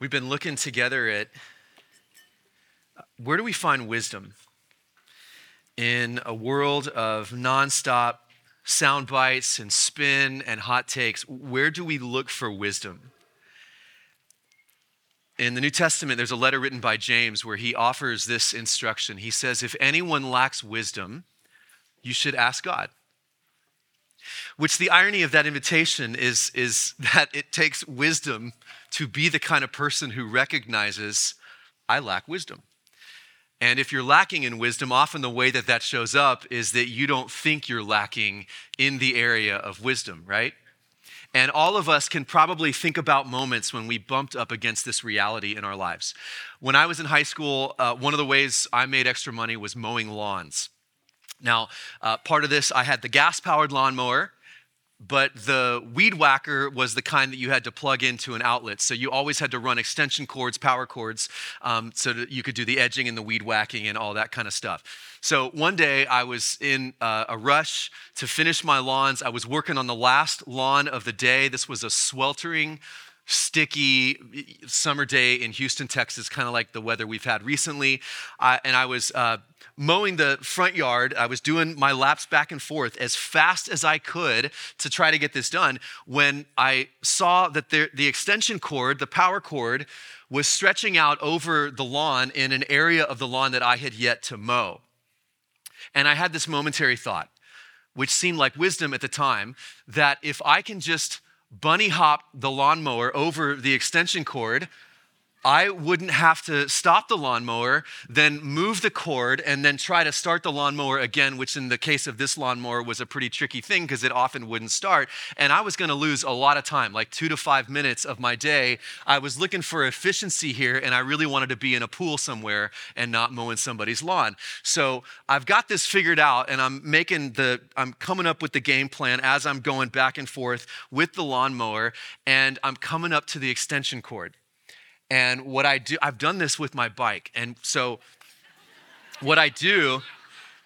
We've been looking together at where do we find wisdom in a world of nonstop sound bites and spin and hot takes? Where do we look for wisdom? In the New Testament, there's a letter written by James where he offers this instruction. He says, If anyone lacks wisdom, you should ask God. Which the irony of that invitation is, is that it takes wisdom to be the kind of person who recognizes, I lack wisdom. And if you're lacking in wisdom, often the way that that shows up is that you don't think you're lacking in the area of wisdom, right? And all of us can probably think about moments when we bumped up against this reality in our lives. When I was in high school, uh, one of the ways I made extra money was mowing lawns. Now, uh, part of this, I had the gas powered lawnmower, but the weed whacker was the kind that you had to plug into an outlet. So you always had to run extension cords, power cords, um, so that you could do the edging and the weed whacking and all that kind of stuff. So one day I was in uh, a rush to finish my lawns. I was working on the last lawn of the day. This was a sweltering, sticky summer day in Houston, Texas, kind of like the weather we've had recently. And I was uh, mowing the front yard. I was doing my laps back and forth as fast as I could to try to get this done when I saw that the, the extension cord, the power cord, was stretching out over the lawn in an area of the lawn that I had yet to mow. And I had this momentary thought, which seemed like wisdom at the time, that if I can just bunny hop the lawnmower over the extension cord, I wouldn't have to stop the lawnmower, then move the cord, and then try to start the lawnmower again, which in the case of this lawnmower was a pretty tricky thing because it often wouldn't start. And I was going to lose a lot of time, like two to five minutes of my day. I was looking for efficiency here, and I really wanted to be in a pool somewhere and not mowing somebody's lawn. So I've got this figured out, and I'm making the, I'm coming up with the game plan as I'm going back and forth with the lawnmower, and I'm coming up to the extension cord. And what I do, I've done this with my bike. And so what I do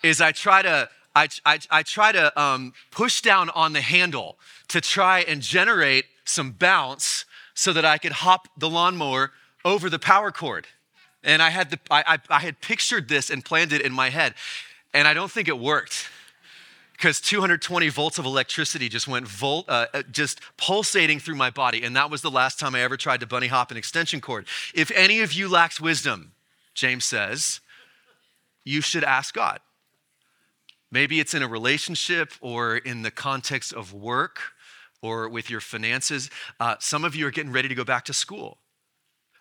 is I try to, I, I, I try to um, push down on the handle to try and generate some bounce so that I could hop the lawnmower over the power cord. And I had, the, I, I, I had pictured this and planned it in my head. And I don't think it worked because 220 volts of electricity just went volt, uh, uh, just pulsating through my body. And that was the last time I ever tried to bunny hop an extension cord. If any of you lacks wisdom, James says, you should ask God. Maybe it's in a relationship or in the context of work or with your finances. Uh, some of you are getting ready to go back to school.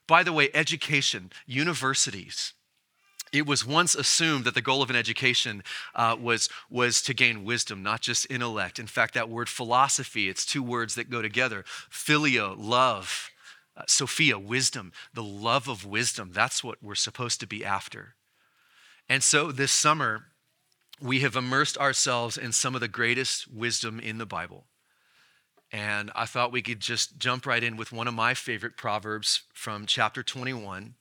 By the way, education, universities, it was once assumed that the goal of an education uh, was, was to gain wisdom, not just intellect. In fact, that word philosophy, it's two words that go together phileo, love, uh, Sophia, wisdom, the love of wisdom. That's what we're supposed to be after. And so this summer, we have immersed ourselves in some of the greatest wisdom in the Bible. And I thought we could just jump right in with one of my favorite proverbs from chapter 21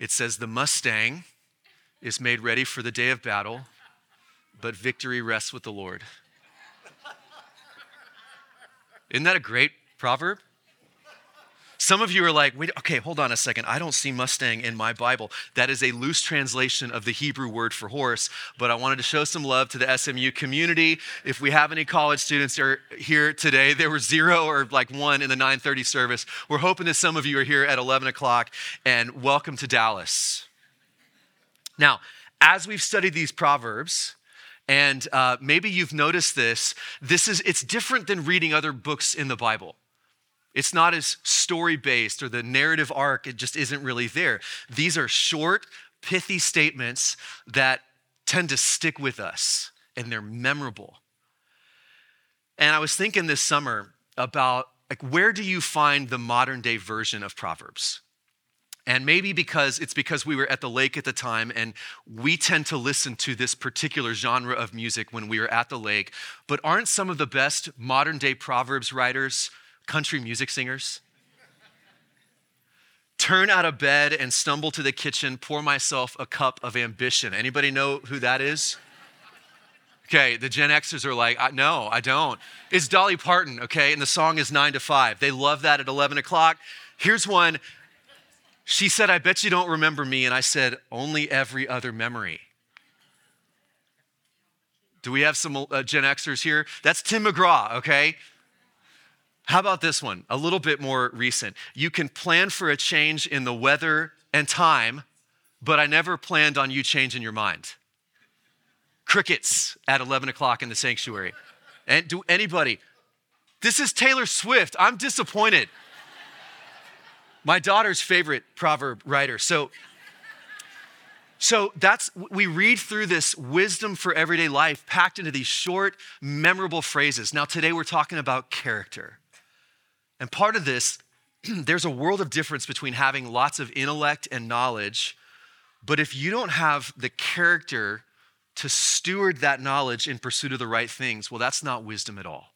it says, The Mustang is made ready for the day of battle, but victory rests with the Lord. Isn't that a great proverb? Some of you are like, wait, okay, hold on a second. I don't see Mustang in my Bible. That is a loose translation of the Hebrew word for horse, but I wanted to show some love to the SMU community. If we have any college students are here today, there were zero or like one in the 930 service. We're hoping that some of you are here at 11 o'clock, and welcome to Dallas. Now, as we've studied these proverbs, and uh, maybe you've noticed this, this is it's different than reading other books in the Bible. It's not as story based or the narrative arc, it just isn't really there. These are short, pithy statements that tend to stick with us and they're memorable. And I was thinking this summer about like where do you find the modern day version of Proverbs? And maybe because it's because we were at the lake at the time and we tend to listen to this particular genre of music when we are at the lake. But aren't some of the best modern day Proverbs writers country music singers. Turn out of bed and stumble to the kitchen, pour myself a cup of ambition. Anybody know who that is? Okay, the Gen Xers are like, I, no, I don't. It's Dolly Parton, okay, and the song is nine to five. They love that at 11 o'clock. Here's one She said, I bet you don't remember me. And I said, Only every other memory. Do we have some uh, Gen Xers here? That's Tim McGraw, okay? How about this one? A little bit more recent. You can plan for a change in the weather and time, but I never planned on you changing your mind. Crickets at 11 o'clock in the sanctuary. And do anybody, this is Taylor Swift. I'm disappointed. My daughter's favorite proverb writer. So, so that's we read through this wisdom for everyday life packed into these short, memorable phrases. Now, today we're talking about character. And part of this, there's a world of difference between having lots of intellect and knowledge, but if you don't have the character to steward that knowledge in pursuit of the right things, well, that's not wisdom at all.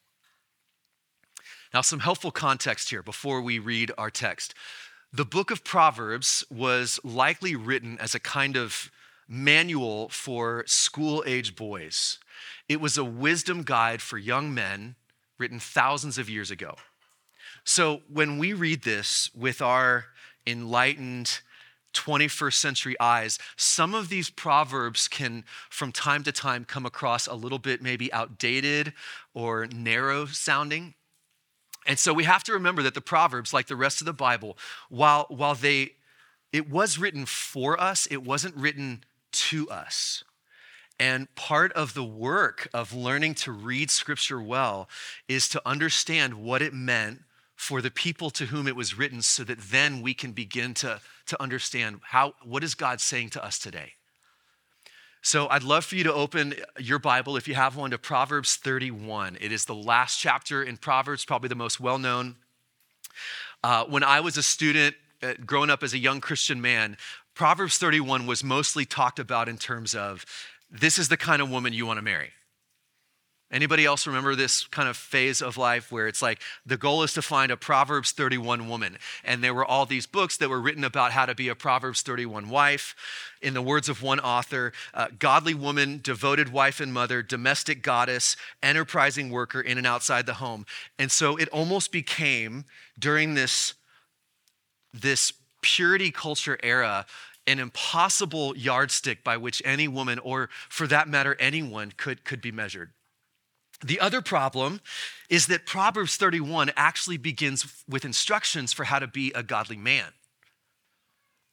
Now, some helpful context here before we read our text. The book of Proverbs was likely written as a kind of manual for school age boys. It was a wisdom guide for young men written thousands of years ago. So when we read this with our enlightened 21st century eyes, some of these proverbs can, from time to time, come across a little bit maybe outdated or narrow sounding. And so we have to remember that the proverbs, like the rest of the Bible, while, while they it was written for us, it wasn't written to us. And part of the work of learning to read scripture well is to understand what it meant for the people to whom it was written so that then we can begin to, to understand how what is God saying to us today. So I'd love for you to open your Bible if you have one to Proverbs 31. It is the last chapter in Proverbs, probably the most well-known. Uh, when I was a student, uh, growing up as a young Christian man, Proverbs 31 was mostly talked about in terms of this is the kind of woman you want to marry. Anybody else remember this kind of phase of life where it's like the goal is to find a Proverbs 31 woman? And there were all these books that were written about how to be a Proverbs 31 wife. In the words of one author, uh, godly woman, devoted wife and mother, domestic goddess, enterprising worker in and outside the home. And so it almost became during this, this purity culture era an impossible yardstick by which any woman, or for that matter, anyone, could, could be measured. The other problem is that Proverbs 31 actually begins with instructions for how to be a godly man.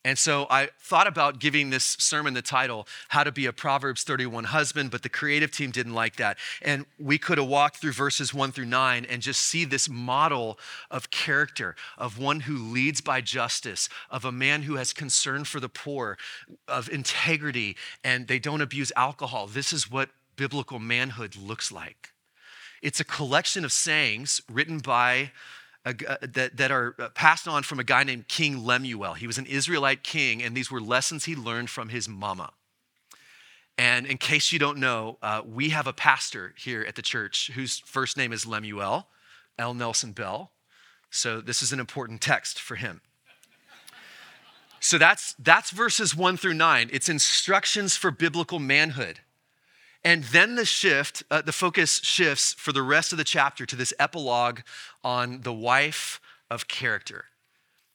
And so I thought about giving this sermon the title, How to Be a Proverbs 31 Husband, but the creative team didn't like that. And we could have walked through verses one through nine and just see this model of character, of one who leads by justice, of a man who has concern for the poor, of integrity, and they don't abuse alcohol. This is what biblical manhood looks like. It's a collection of sayings written by uh, that, that are uh, passed on from a guy named King Lemuel. He was an Israelite king, and these were lessons he learned from his mama. And in case you don't know, uh, we have a pastor here at the church whose first name is Lemuel, L. Nelson Bell. So this is an important text for him. So that's, that's verses one through nine. It's instructions for biblical manhood. And then the shift, uh, the focus shifts for the rest of the chapter to this epilogue on the wife of character,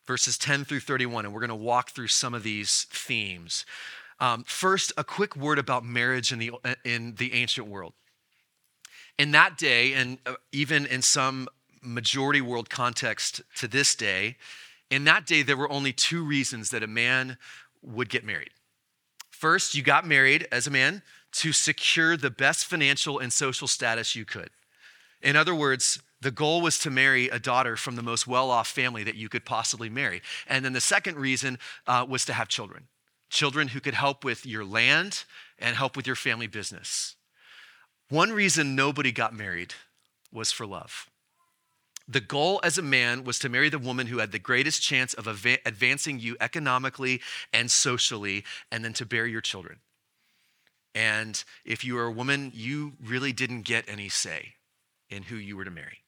verses 10 through 31. And we're going to walk through some of these themes. Um, first, a quick word about marriage in the, in the ancient world. In that day, and uh, even in some majority world context to this day, in that day, there were only two reasons that a man would get married. First, you got married as a man to secure the best financial and social status you could. In other words, the goal was to marry a daughter from the most well off family that you could possibly marry. And then the second reason uh, was to have children children who could help with your land and help with your family business. One reason nobody got married was for love. The goal as a man was to marry the woman who had the greatest chance of advancing you economically and socially, and then to bear your children. And if you were a woman, you really didn't get any say in who you were to marry.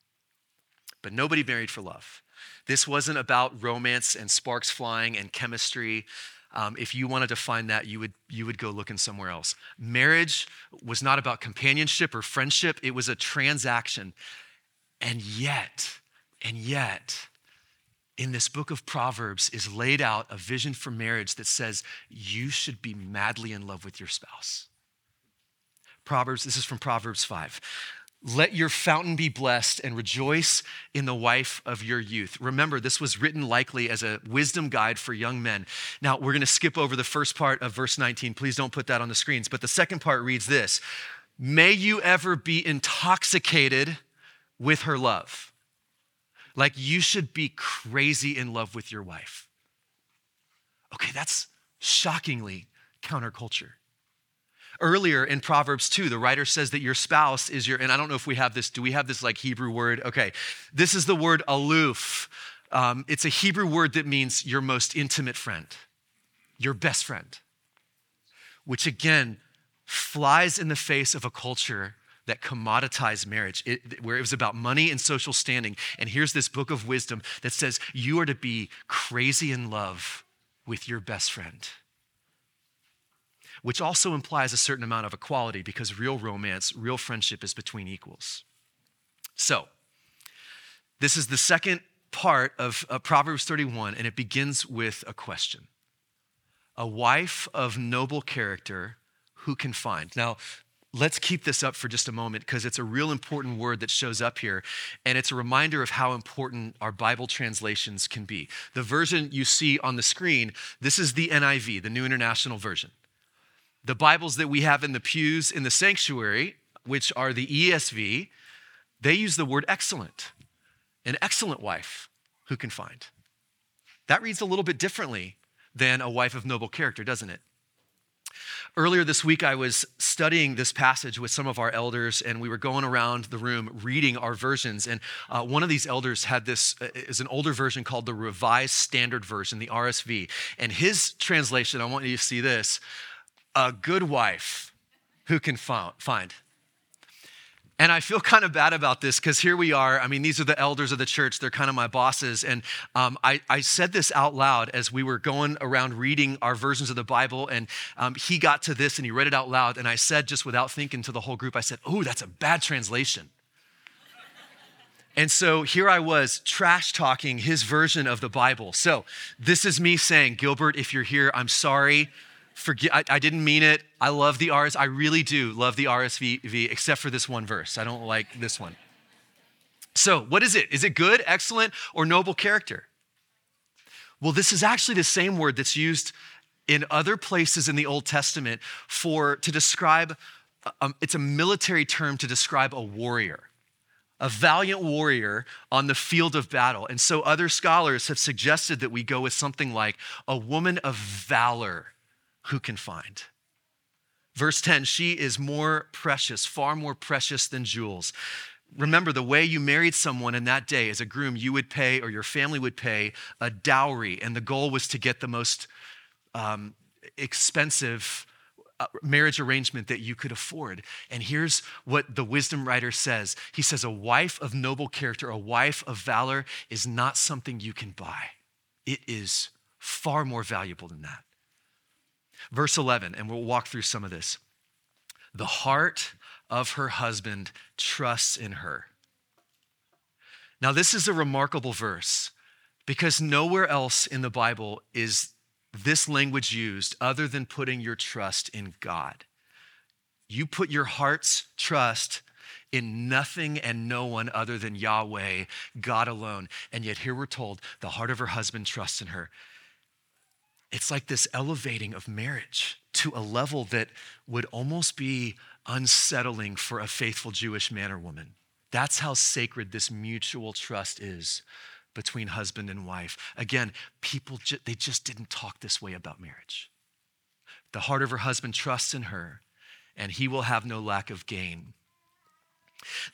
But nobody married for love. This wasn't about romance and sparks flying and chemistry. Um, if you wanted to find that, you would, you would go looking somewhere else. Marriage was not about companionship or friendship, it was a transaction. And yet, and yet, in this book of Proverbs is laid out a vision for marriage that says you should be madly in love with your spouse. Proverbs, this is from Proverbs 5. Let your fountain be blessed and rejoice in the wife of your youth. Remember, this was written likely as a wisdom guide for young men. Now, we're going to skip over the first part of verse 19. Please don't put that on the screens. But the second part reads this May you ever be intoxicated with her love. Like you should be crazy in love with your wife. Okay, that's shockingly counterculture. Earlier in Proverbs 2, the writer says that your spouse is your, and I don't know if we have this, do we have this like Hebrew word? Okay, this is the word aloof. Um, it's a Hebrew word that means your most intimate friend, your best friend, which again flies in the face of a culture that commoditized marriage, it, where it was about money and social standing. And here's this book of wisdom that says you are to be crazy in love with your best friend which also implies a certain amount of equality because real romance, real friendship is between equals. So, this is the second part of uh, Proverbs 31, and it begins with a question A wife of noble character, who can find? Now, let's keep this up for just a moment because it's a real important word that shows up here. And it's a reminder of how important our Bible translations can be. The version you see on the screen, this is the NIV, the New International Version. The Bibles that we have in the pews in the sanctuary, which are the ESV, they use the word excellent. An excellent wife who can find. That reads a little bit differently than a wife of noble character, doesn't it? Earlier this week, I was studying this passage with some of our elders, and we were going around the room reading our versions. And uh, one of these elders had this uh, is an older version called the Revised Standard Version, the RSV. And his translation, I want you to see this: a good wife who can find. And I feel kind of bad about this because here we are. I mean, these are the elders of the church. They're kind of my bosses. And um, I, I, said this out loud as we were going around reading our versions of the Bible. And um, he got to this and he read it out loud. And I said, just without thinking to the whole group, I said, Oh, that's a bad translation. And so here I was trash talking his version of the Bible. So this is me saying, Gilbert, if you're here, I'm sorry forget, I, I, didn't mean it. I love the RS. I really do love the RSV, except for this one verse. I don't like this one. So, what is it? Is it good, excellent, or noble character? Well, this is actually the same word that's used in other places in the Old Testament for to describe. Um, it's a military term to describe a warrior a valiant warrior on the field of battle. And so other scholars have suggested that we go with something like a woman of valor who can find? Verse 10 She is more precious, far more precious than jewels. Remember, the way you married someone in that day as a groom, you would pay, or your family would pay, a dowry, and the goal was to get the most um, expensive uh, marriage arrangement that you could afford. And here's what the wisdom writer says He says, A wife of noble character, a wife of valor, is not something you can buy, it is far more valuable than that. Verse 11, and we'll walk through some of this. The heart of her husband trusts in her. Now, this is a remarkable verse because nowhere else in the Bible is this language used other than putting your trust in God. You put your heart's trust in nothing and no one other than Yahweh, God alone. And yet, here we're told the heart of her husband trusts in her. It's like this elevating of marriage to a level that would almost be unsettling for a faithful Jewish man or woman. That's how sacred this mutual trust is between husband and wife. Again, people they just didn't talk this way about marriage. The heart of her husband trusts in her, and he will have no lack of gain.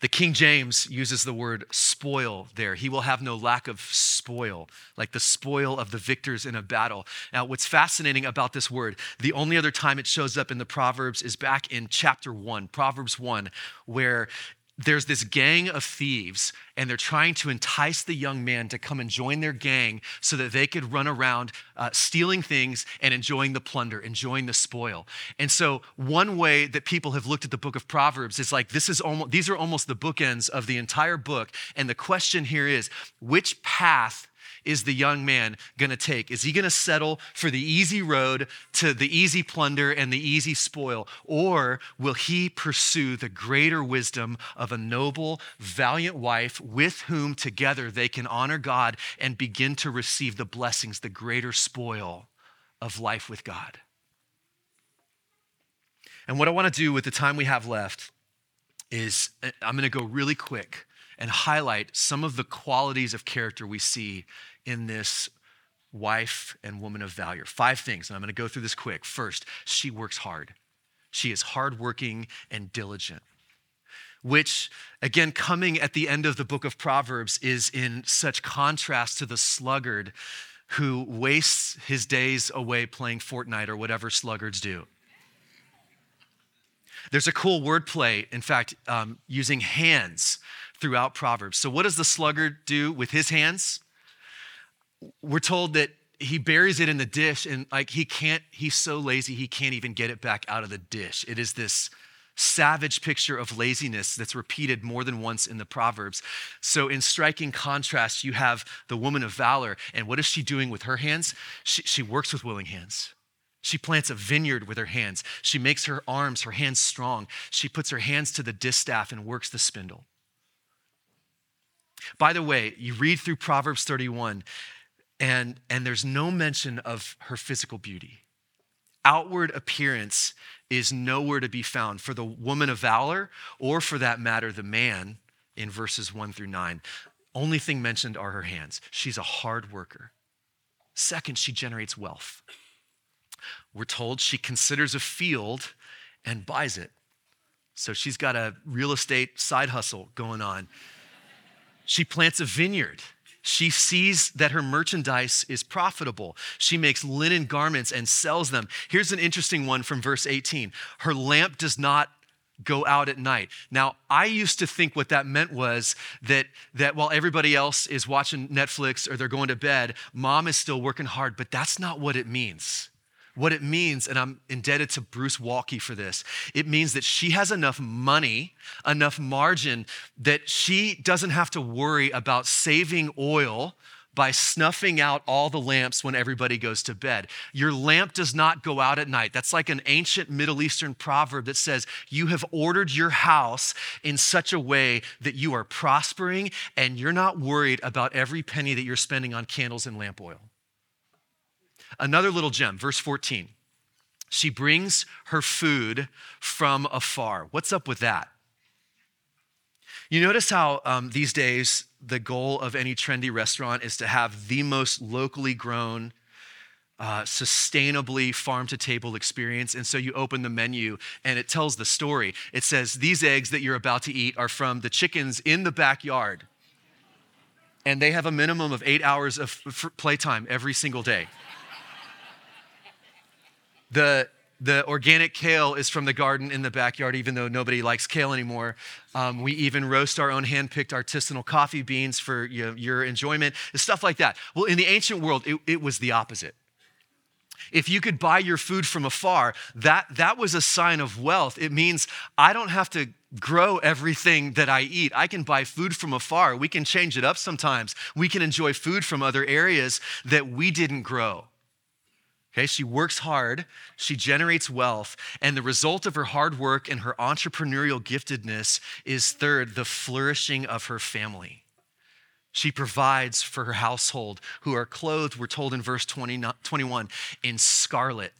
The King James uses the word spoil there. He will have no lack of spoil, like the spoil of the victors in a battle. Now, what's fascinating about this word, the only other time it shows up in the Proverbs is back in chapter one, Proverbs 1, where there's this gang of thieves, and they're trying to entice the young man to come and join their gang so that they could run around uh, stealing things and enjoying the plunder, enjoying the spoil. And so, one way that people have looked at the book of Proverbs is like this is almost these are almost the bookends of the entire book. And the question here is which path is the young man going to take? Is he going to settle for the easy road to the easy plunder and the easy spoil? Or will he pursue the greater wisdom of a noble, valiant wife with whom together they can honor God and begin to receive the blessings, the greater spoil of life with God? And what I want to do with the time we have left is uh, I'm going to go really quick and highlight some of the qualities of character we see in this wife and woman of value. Five things, and I'm going to go through this quick. First, she works hard. She is hardworking and diligent, which, again, coming at the end of the book of Proverbs, is in such contrast to the sluggard who wastes his days away playing Fortnite or whatever sluggards do. There's a cool wordplay, in fact, um, using hands throughout Proverbs. So, what does the sluggard do with his hands? We're told that he buries it in the dish and, like, he can't, he's so lazy, he can't even get it back out of the dish. It is this savage picture of laziness that's repeated more than once in the Proverbs. So, in striking contrast, you have the woman of valor. And what is she doing with her hands? She, she works with willing hands. She plants a vineyard with her hands. She makes her arms, her hands strong. She puts her hands to the distaff and works the spindle. By the way, you read through Proverbs 31, and, and there's no mention of her physical beauty. Outward appearance is nowhere to be found for the woman of valor, or for that matter, the man in verses 1 through 9. Only thing mentioned are her hands. She's a hard worker. Second, she generates wealth. We're told she considers a field and buys it. So she's got a real estate side hustle going on. She plants a vineyard. She sees that her merchandise is profitable. She makes linen garments and sells them. Here's an interesting one from verse 18 Her lamp does not go out at night. Now, I used to think what that meant was that, that while everybody else is watching Netflix or they're going to bed, mom is still working hard, but that's not what it means what it means, and I'm indebted to Bruce Waltke for this, it means that she has enough money, enough margin that she doesn't have to worry about saving oil by snuffing out all the lamps when everybody goes to bed. Your lamp does not go out at night. That's like an ancient Middle Eastern proverb that says, You have ordered your house in such a way that you are prospering and you're not worried about every penny that you're spending on candles and lamp oil. Another little gem, verse 14. She brings her food from afar. What's up with that? You notice how um, these days the goal of any trendy restaurant is to have the most locally grown, uh, sustainably farm to table experience. And so you open the menu and it tells the story. It says, These eggs that you're about to eat are from the chickens in the backyard. And they have a minimum of eight hours of playtime every single day. The, the organic kale is from the garden in the backyard, even though nobody likes kale anymore. Um, we even roast our own hand picked artisanal coffee beans for you know, your enjoyment, stuff like that. Well, in the ancient world, it, it was the opposite. If you could buy your food from afar, that, that was a sign of wealth. It means I don't have to grow everything that I eat. I can buy food from afar. We can change it up sometimes. We can enjoy food from other areas that we didn't grow. Okay, she works hard, she generates wealth, and the result of her hard work and her entrepreneurial giftedness is third, the flourishing of her family. She provides for her household, who are clothed, we're told in verse 20, 21, in scarlet.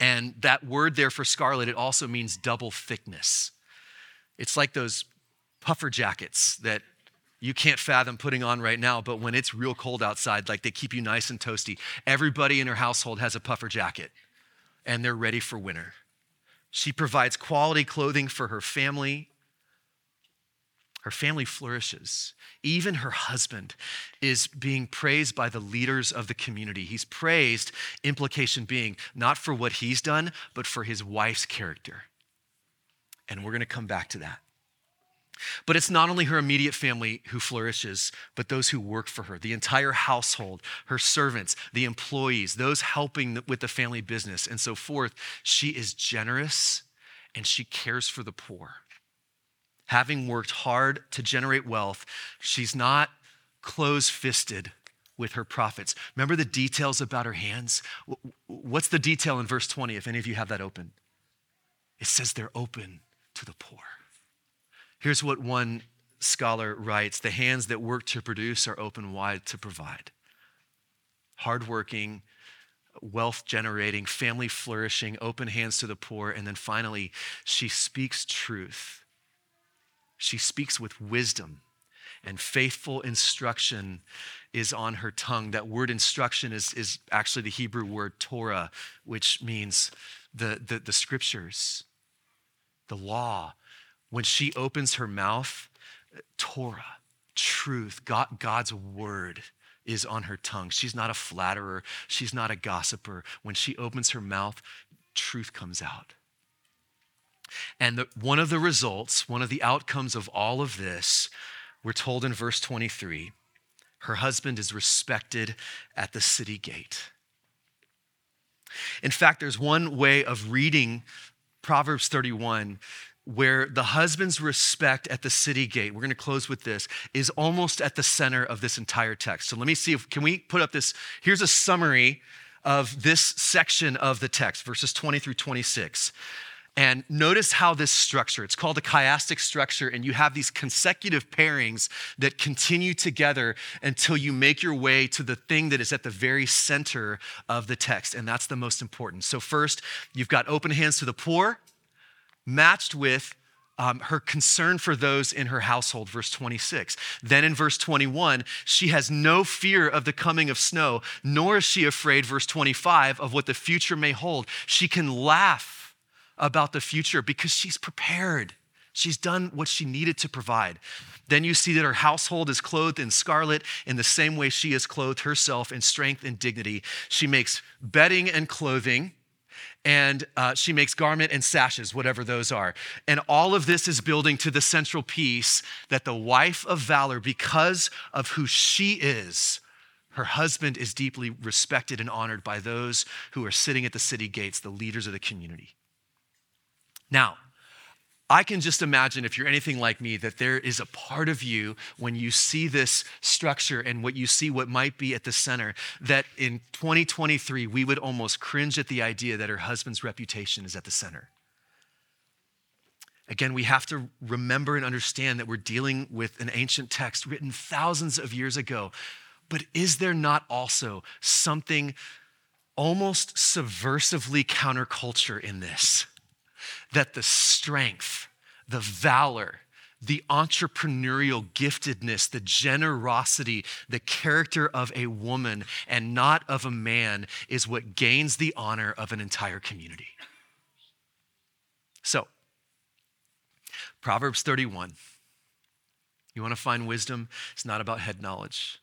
And that word there for scarlet, it also means double thickness. It's like those puffer jackets that you can't fathom putting on right now, but when it's real cold outside, like they keep you nice and toasty. Everybody in her household has a puffer jacket and they're ready for winter. She provides quality clothing for her family. Her family flourishes. Even her husband is being praised by the leaders of the community. He's praised, implication being not for what he's done, but for his wife's character. And we're going to come back to that. But it's not only her immediate family who flourishes, but those who work for her, the entire household, her servants, the employees, those helping with the family business, and so forth. She is generous and she cares for the poor. Having worked hard to generate wealth, she's not close fisted with her profits. Remember the details about her hands? What's the detail in verse 20, if any of you have that open? It says they're open to the poor. Here's what one scholar writes The hands that work to produce are open wide to provide. Hardworking, wealth generating, family flourishing, open hands to the poor. And then finally, she speaks truth. She speaks with wisdom, and faithful instruction is on her tongue. That word instruction is, is actually the Hebrew word Torah, which means the, the, the scriptures, the law. When she opens her mouth, Torah, truth, God, God's word is on her tongue. She's not a flatterer, she's not a gossiper. When she opens her mouth, truth comes out. And the, one of the results, one of the outcomes of all of this, we're told in verse 23 her husband is respected at the city gate. In fact, there's one way of reading Proverbs 31 where the husband's respect at the city gate, we're going to close with this, is almost at the center of this entire text. So let me see if, can we put up this? Here's a summary of this section of the text, verses 20 through 26. And notice how this structure, it's called a chiastic structure, and you have these consecutive pairings that continue together until you make your way to the thing that is at the very center of the text. And that's the most important. So, first, you've got open hands to the poor, matched with um, her concern for those in her household, verse 26. Then in verse 21, she has no fear of the coming of snow, nor is she afraid, verse 25, of what the future may hold. She can laugh about the future because she's prepared. She's done what she needed to provide. Then you see that her household is clothed in scarlet in the same way she has clothed herself in strength and dignity. She makes bedding and clothing and uh, she makes garment and sashes, whatever those are. And all of this is building to the central piece that the wife of valor, because of who she is, her husband is deeply respected and honored by those who are sitting at the city gates, the leaders of the community. Now, I can just imagine, if you're anything like me, that there is a part of you when you see this structure and what you see what might be at the center, that in 2023, we would almost cringe at the idea that her husband's reputation is at the center. Again, we have to remember and understand that we're dealing with an ancient text written thousands of years ago. But is there not also something almost subversively counterculture in this? That the strength, the valor, the entrepreneurial giftedness, the generosity, the character of a woman and not of a man is what gains the honor of an entire community. So, Proverbs 31. You want to find wisdom? It's not about head knowledge,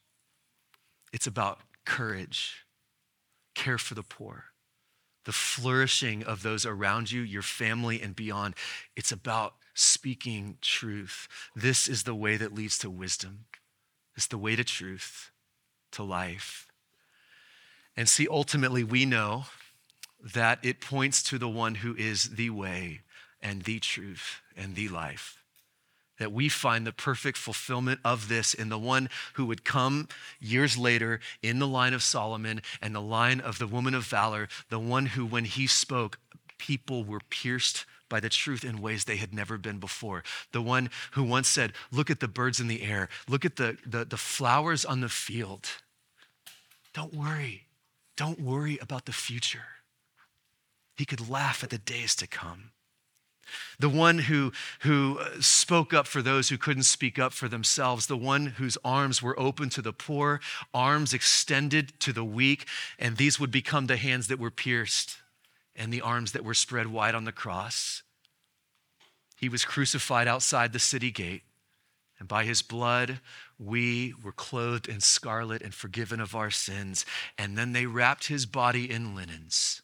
it's about courage, care for the poor the flourishing of those around you, your family, and beyond. It's about speaking truth. This is the way that leads to wisdom, it's the way to truth, to life. And see, ultimately, we know that it points to the one who is the way and the truth and the life that we find the perfect fulfillment of this in the one who would come years later in the line of Solomon and the line of the woman of valor, the one who, when he spoke, people were pierced by the truth in ways they had never been before. The one who once said, Look at the birds in the air, look at the, the, the flowers on the field. Don't worry. Don't worry about the future. He could laugh at the days to come the one who, who spoke up for those who couldn't speak up for themselves, the one whose arms were open to the poor, arms extended to the weak, and these would become the hands that were pierced and the arms that were spread wide on the cross. He was crucified outside the city gate, and by his blood, we were clothed in scarlet and forgiven of our sins. And then they wrapped his body in linens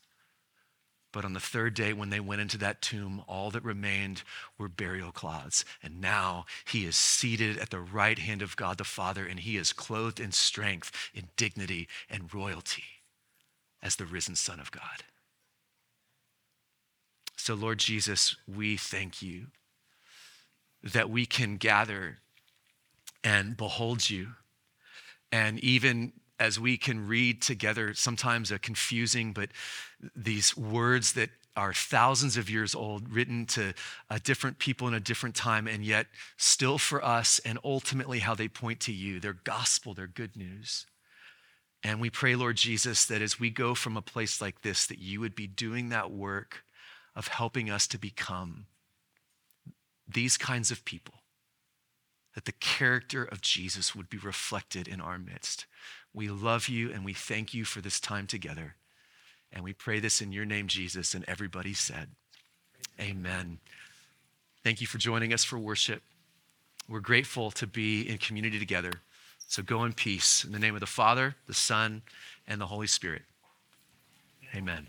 but on the third day, when they went into that tomb, all that remained were burial cloths. And now he is seated at the right hand of God the Father, and he is clothed in strength, in dignity, and royalty as the risen Son of God. So, Lord Jesus, we thank you that we can gather and behold you, and even as we can read together sometimes a confusing, but these words that are thousands of years old, written to different people in a different time, and yet still for us, and ultimately how they point to you. Their gospel, their good news. And we pray, Lord Jesus, that as we go from a place like this, that you would be doing that work of helping us to become these kinds of people, that the character of Jesus would be reflected in our midst. We love you and we thank you for this time together. And we pray this in your name, Jesus. And everybody said, Amen. Thank you for joining us for worship. We're grateful to be in community together. So go in peace in the name of the Father, the Son, and the Holy Spirit. Amen.